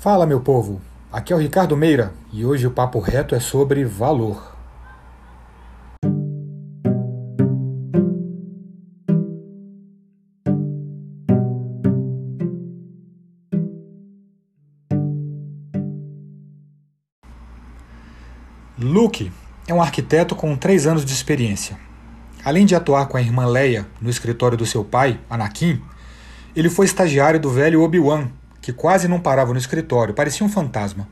Fala, meu povo! Aqui é o Ricardo Meira e hoje o papo reto é sobre valor. Luke é um arquiteto com três anos de experiência. Além de atuar com a irmã Leia no escritório do seu pai, Anakin, ele foi estagiário do velho Obi-Wan, que quase não parava no escritório, parecia um fantasma.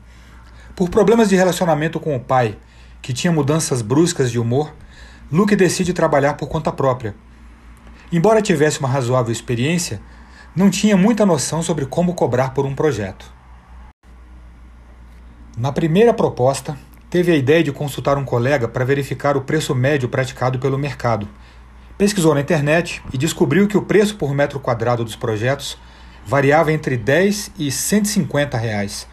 Por problemas de relacionamento com o pai, que tinha mudanças bruscas de humor, Luke decide trabalhar por conta própria. Embora tivesse uma razoável experiência, não tinha muita noção sobre como cobrar por um projeto. Na primeira proposta, teve a ideia de consultar um colega para verificar o preço médio praticado pelo mercado. Pesquisou na internet e descobriu que o preço por metro quadrado dos projetos variava entre 10 e 150 reais.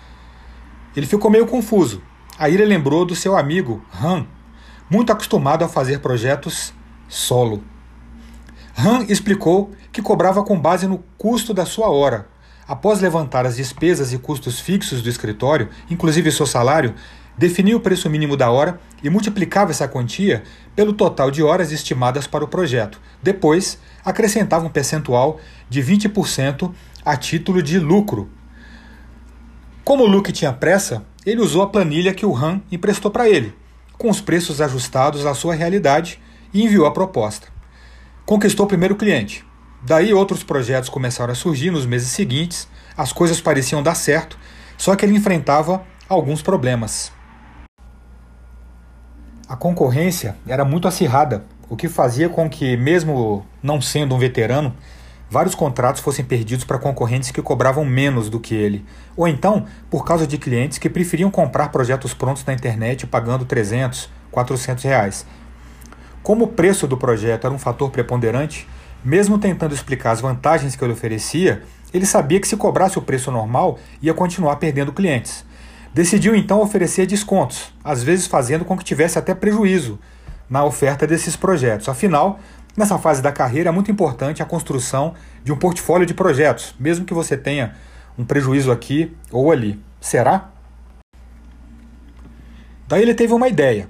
Ele ficou meio confuso. Aí ele lembrou do seu amigo Han, muito acostumado a fazer projetos solo. Han explicou que cobrava com base no custo da sua hora. Após levantar as despesas e custos fixos do escritório, inclusive seu salário, definia o preço mínimo da hora e multiplicava essa quantia pelo total de horas estimadas para o projeto. Depois, acrescentava um percentual de 20% a título de lucro. Como o Luke tinha pressa, ele usou a planilha que o Han emprestou para ele, com os preços ajustados à sua realidade, e enviou a proposta. Conquistou o primeiro cliente. Daí outros projetos começaram a surgir nos meses seguintes, as coisas pareciam dar certo, só que ele enfrentava alguns problemas. A concorrência era muito acirrada, o que fazia com que, mesmo não sendo um veterano, vários contratos fossem perdidos para concorrentes que cobravam menos do que ele, ou então por causa de clientes que preferiam comprar projetos prontos na internet pagando 300, 400 reais. Como o preço do projeto era um fator preponderante, mesmo tentando explicar as vantagens que ele oferecia, ele sabia que se cobrasse o preço normal ia continuar perdendo clientes. Decidiu então oferecer descontos, às vezes fazendo com que tivesse até prejuízo na oferta desses projetos. Afinal, nessa fase da carreira é muito importante a construção de um portfólio de projetos, mesmo que você tenha um prejuízo aqui ou ali. Será? Daí ele teve uma ideia.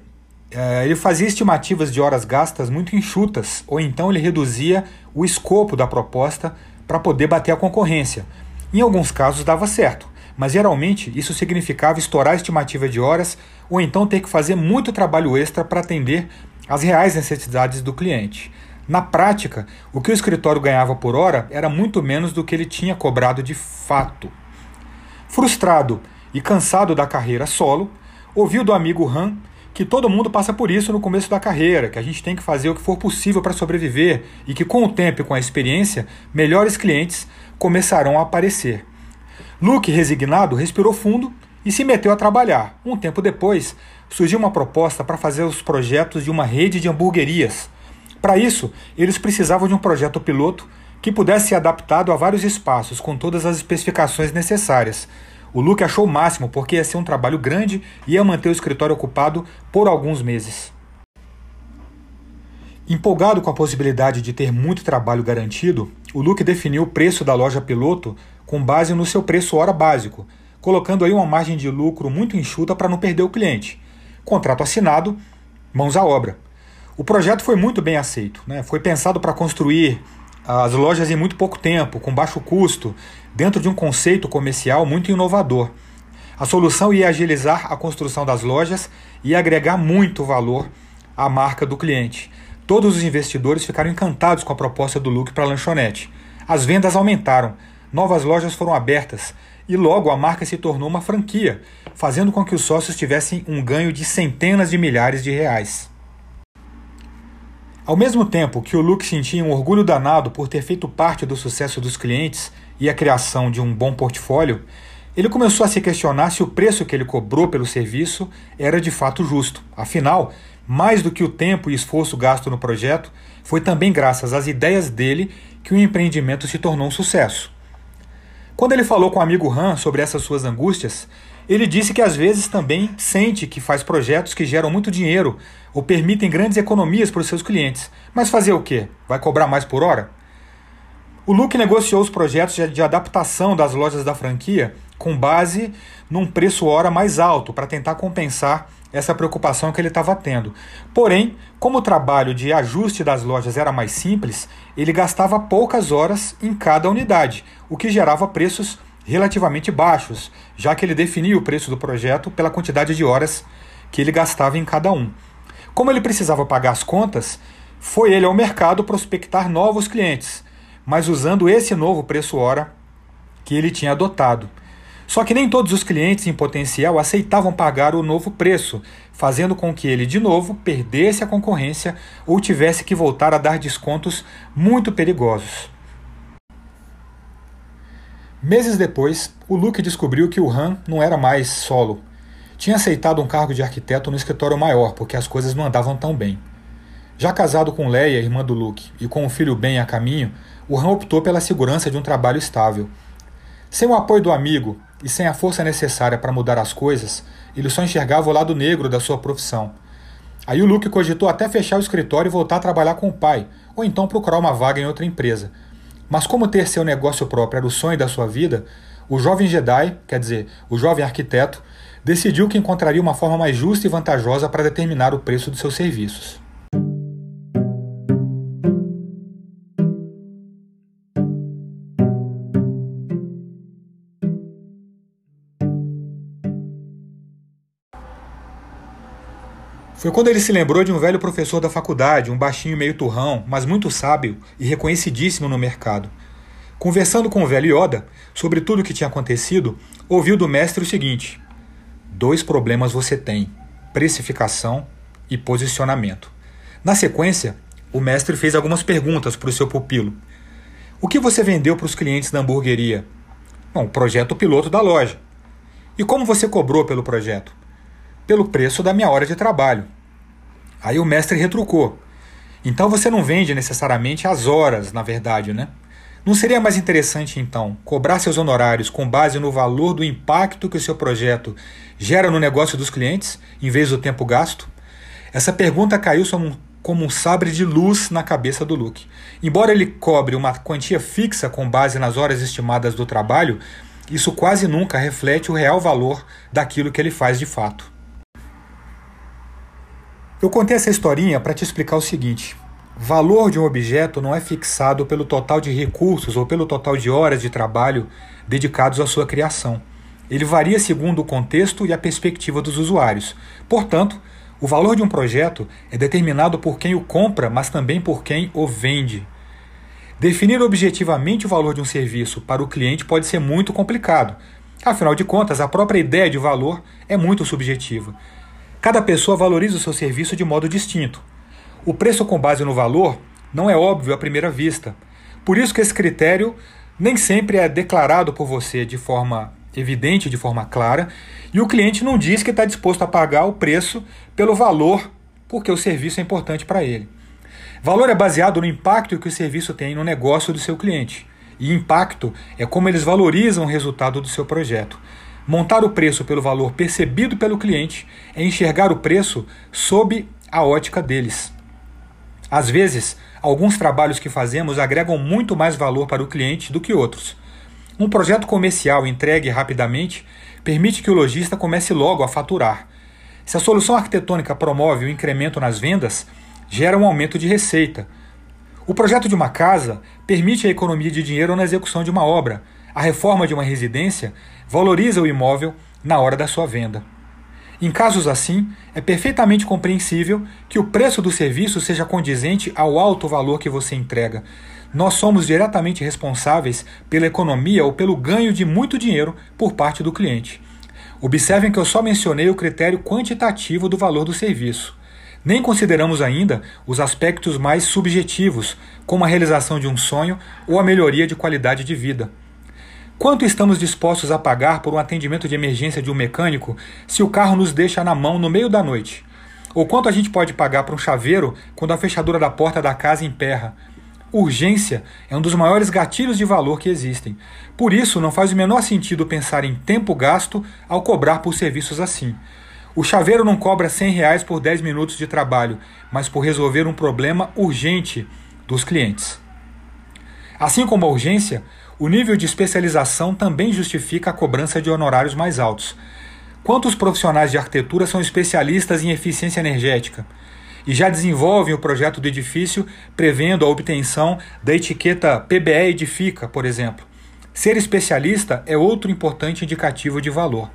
É, ele fazia estimativas de horas gastas muito enxutas, ou então ele reduzia o escopo da proposta para poder bater a concorrência. Em alguns casos dava certo mas geralmente isso significava estourar a estimativa de horas ou então ter que fazer muito trabalho extra para atender às reais necessidades do cliente. Na prática, o que o escritório ganhava por hora era muito menos do que ele tinha cobrado de fato. Frustrado e cansado da carreira solo, ouviu do amigo Han que todo mundo passa por isso no começo da carreira, que a gente tem que fazer o que for possível para sobreviver e que com o tempo e com a experiência, melhores clientes começarão a aparecer. Luke, resignado, respirou fundo e se meteu a trabalhar. Um tempo depois, surgiu uma proposta para fazer os projetos de uma rede de hamburguerias. Para isso, eles precisavam de um projeto piloto que pudesse ser adaptado a vários espaços, com todas as especificações necessárias. O Luke achou o máximo porque ia ser um trabalho grande e ia manter o escritório ocupado por alguns meses. Empolgado com a possibilidade de ter muito trabalho garantido, o Luke definiu o preço da loja piloto com base no seu preço hora básico, colocando aí uma margem de lucro muito enxuta para não perder o cliente. Contrato assinado, mãos à obra. O projeto foi muito bem aceito, né? foi pensado para construir as lojas em muito pouco tempo, com baixo custo, dentro de um conceito comercial muito inovador. A solução ia agilizar a construção das lojas e agregar muito valor à marca do cliente. Todos os investidores ficaram encantados com a proposta do Luke para a lanchonete. As vendas aumentaram, novas lojas foram abertas e logo a marca se tornou uma franquia, fazendo com que os sócios tivessem um ganho de centenas de milhares de reais. Ao mesmo tempo que o Luke sentia um orgulho danado por ter feito parte do sucesso dos clientes e a criação de um bom portfólio, ele começou a se questionar se o preço que ele cobrou pelo serviço era de fato justo. Afinal, mais do que o tempo e esforço gasto no projeto, foi também graças às ideias dele que o empreendimento se tornou um sucesso. Quando ele falou com o amigo Han sobre essas suas angústias, ele disse que às vezes também sente que faz projetos que geram muito dinheiro ou permitem grandes economias para os seus clientes. Mas fazer o quê? Vai cobrar mais por hora? O Luke negociou os projetos de adaptação das lojas da franquia com base num preço hora mais alto para tentar compensar essa preocupação que ele estava tendo. Porém, como o trabalho de ajuste das lojas era mais simples, ele gastava poucas horas em cada unidade, o que gerava preços relativamente baixos, já que ele definia o preço do projeto pela quantidade de horas que ele gastava em cada um. Como ele precisava pagar as contas, foi ele ao mercado prospectar novos clientes mas usando esse novo preço hora que ele tinha adotado. Só que nem todos os clientes em potencial aceitavam pagar o novo preço, fazendo com que ele de novo perdesse a concorrência ou tivesse que voltar a dar descontos muito perigosos. Meses depois, o Luke descobriu que o Han não era mais solo. Tinha aceitado um cargo de arquiteto no escritório maior, porque as coisas não andavam tão bem. Já casado com Leia, irmã do Luke, e com o filho Ben a caminho, o Han optou pela segurança de um trabalho estável. Sem o apoio do amigo e sem a força necessária para mudar as coisas, ele só enxergava o lado negro da sua profissão. Aí o Luke cogitou até fechar o escritório e voltar a trabalhar com o pai, ou então procurar uma vaga em outra empresa. Mas como ter seu negócio próprio era o sonho da sua vida, o jovem Jedi, quer dizer, o jovem arquiteto, decidiu que encontraria uma forma mais justa e vantajosa para determinar o preço dos seus serviços. Foi quando ele se lembrou de um velho professor da faculdade, um baixinho meio turrão, mas muito sábio e reconhecidíssimo no mercado. Conversando com o velho Yoda sobre tudo o que tinha acontecido, ouviu do mestre o seguinte: Dois problemas você tem: precificação e posicionamento. Na sequência, o mestre fez algumas perguntas para o seu pupilo. O que você vendeu para os clientes da hamburgueria? Bom, projeto piloto da loja. E como você cobrou pelo projeto? Pelo preço da minha hora de trabalho. Aí o mestre retrucou. Então você não vende necessariamente as horas, na verdade, né? Não seria mais interessante, então, cobrar seus honorários com base no valor do impacto que o seu projeto gera no negócio dos clientes, em vez do tempo gasto? Essa pergunta caiu como um sabre de luz na cabeça do Luke. Embora ele cobre uma quantia fixa com base nas horas estimadas do trabalho, isso quase nunca reflete o real valor daquilo que ele faz de fato. Eu contei essa historinha para te explicar o seguinte: valor de um objeto não é fixado pelo total de recursos ou pelo total de horas de trabalho dedicados à sua criação. Ele varia segundo o contexto e a perspectiva dos usuários. Portanto, o valor de um projeto é determinado por quem o compra, mas também por quem o vende. Definir objetivamente o valor de um serviço para o cliente pode ser muito complicado. Afinal de contas, a própria ideia de valor é muito subjetiva. Cada pessoa valoriza o seu serviço de modo distinto. O preço com base no valor não é óbvio à primeira vista. Por isso que esse critério nem sempre é declarado por você de forma evidente, de forma clara, e o cliente não diz que está disposto a pagar o preço pelo valor, porque o serviço é importante para ele. Valor é baseado no impacto que o serviço tem no negócio do seu cliente. E impacto é como eles valorizam o resultado do seu projeto. Montar o preço pelo valor percebido pelo cliente é enxergar o preço sob a ótica deles. Às vezes, alguns trabalhos que fazemos agregam muito mais valor para o cliente do que outros. Um projeto comercial entregue rapidamente permite que o lojista comece logo a faturar. Se a solução arquitetônica promove o incremento nas vendas, gera um aumento de receita. O projeto de uma casa permite a economia de dinheiro na execução de uma obra. A reforma de uma residência valoriza o imóvel na hora da sua venda. Em casos assim, é perfeitamente compreensível que o preço do serviço seja condizente ao alto valor que você entrega. Nós somos diretamente responsáveis pela economia ou pelo ganho de muito dinheiro por parte do cliente. Observem que eu só mencionei o critério quantitativo do valor do serviço. Nem consideramos ainda os aspectos mais subjetivos, como a realização de um sonho ou a melhoria de qualidade de vida. Quanto estamos dispostos a pagar por um atendimento de emergência de um mecânico se o carro nos deixa na mão no meio da noite? Ou quanto a gente pode pagar para um chaveiro quando a fechadura da porta da casa emperra? Urgência é um dos maiores gatilhos de valor que existem. Por isso, não faz o menor sentido pensar em tempo gasto ao cobrar por serviços assim. O chaveiro não cobra 100 reais por 10 minutos de trabalho, mas por resolver um problema urgente dos clientes. Assim como a urgência, o nível de especialização também justifica a cobrança de honorários mais altos. Quantos profissionais de arquitetura são especialistas em eficiência energética e já desenvolvem o projeto do edifício prevendo a obtenção da etiqueta PBE Edifica, por exemplo? Ser especialista é outro importante indicativo de valor.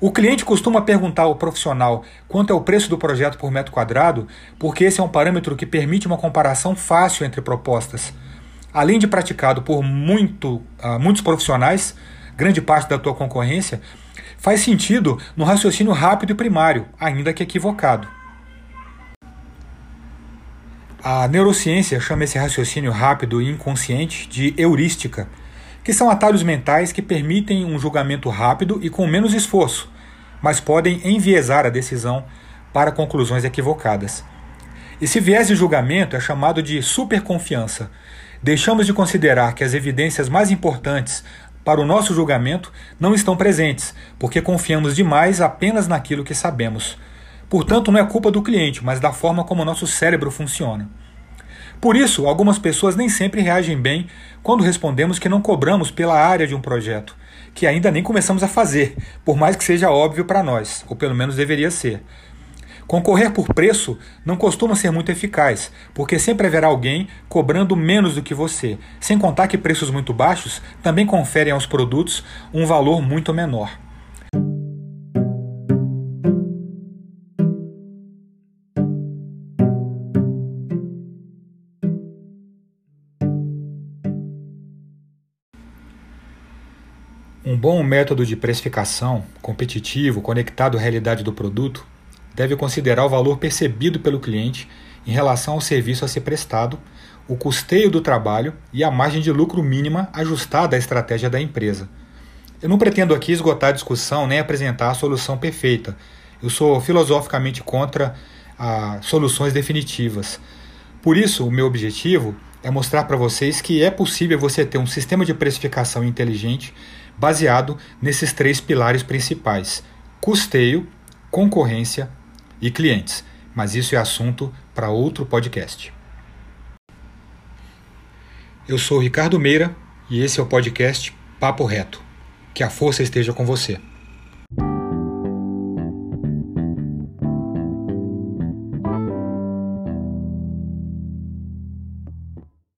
O cliente costuma perguntar ao profissional quanto é o preço do projeto por metro quadrado, porque esse é um parâmetro que permite uma comparação fácil entre propostas. Além de praticado por muito, uh, muitos profissionais, grande parte da tua concorrência, faz sentido no raciocínio rápido e primário, ainda que equivocado. A neurociência chama esse raciocínio rápido e inconsciente de heurística que são atalhos mentais que permitem um julgamento rápido e com menos esforço, mas podem enviesar a decisão para conclusões equivocadas. Esse viés de julgamento é chamado de superconfiança. Deixamos de considerar que as evidências mais importantes para o nosso julgamento não estão presentes, porque confiamos demais apenas naquilo que sabemos. Portanto, não é culpa do cliente, mas da forma como o nosso cérebro funciona. Por isso, algumas pessoas nem sempre reagem bem quando respondemos que não cobramos pela área de um projeto, que ainda nem começamos a fazer, por mais que seja óbvio para nós, ou pelo menos deveria ser. Concorrer por preço não costuma ser muito eficaz, porque sempre haverá alguém cobrando menos do que você, sem contar que preços muito baixos também conferem aos produtos um valor muito menor. Um bom método de precificação, competitivo, conectado à realidade do produto, deve considerar o valor percebido pelo cliente em relação ao serviço a ser prestado, o custeio do trabalho e a margem de lucro mínima ajustada à estratégia da empresa. Eu não pretendo aqui esgotar a discussão nem apresentar a solução perfeita. Eu sou filosoficamente contra soluções definitivas. Por isso, o meu objetivo é mostrar para vocês que é possível você ter um sistema de precificação inteligente baseado nesses três pilares principais: custeio, concorrência e clientes. Mas isso é assunto para outro podcast. Eu sou Ricardo Meira e esse é o podcast Papo Reto. Que a força esteja com você.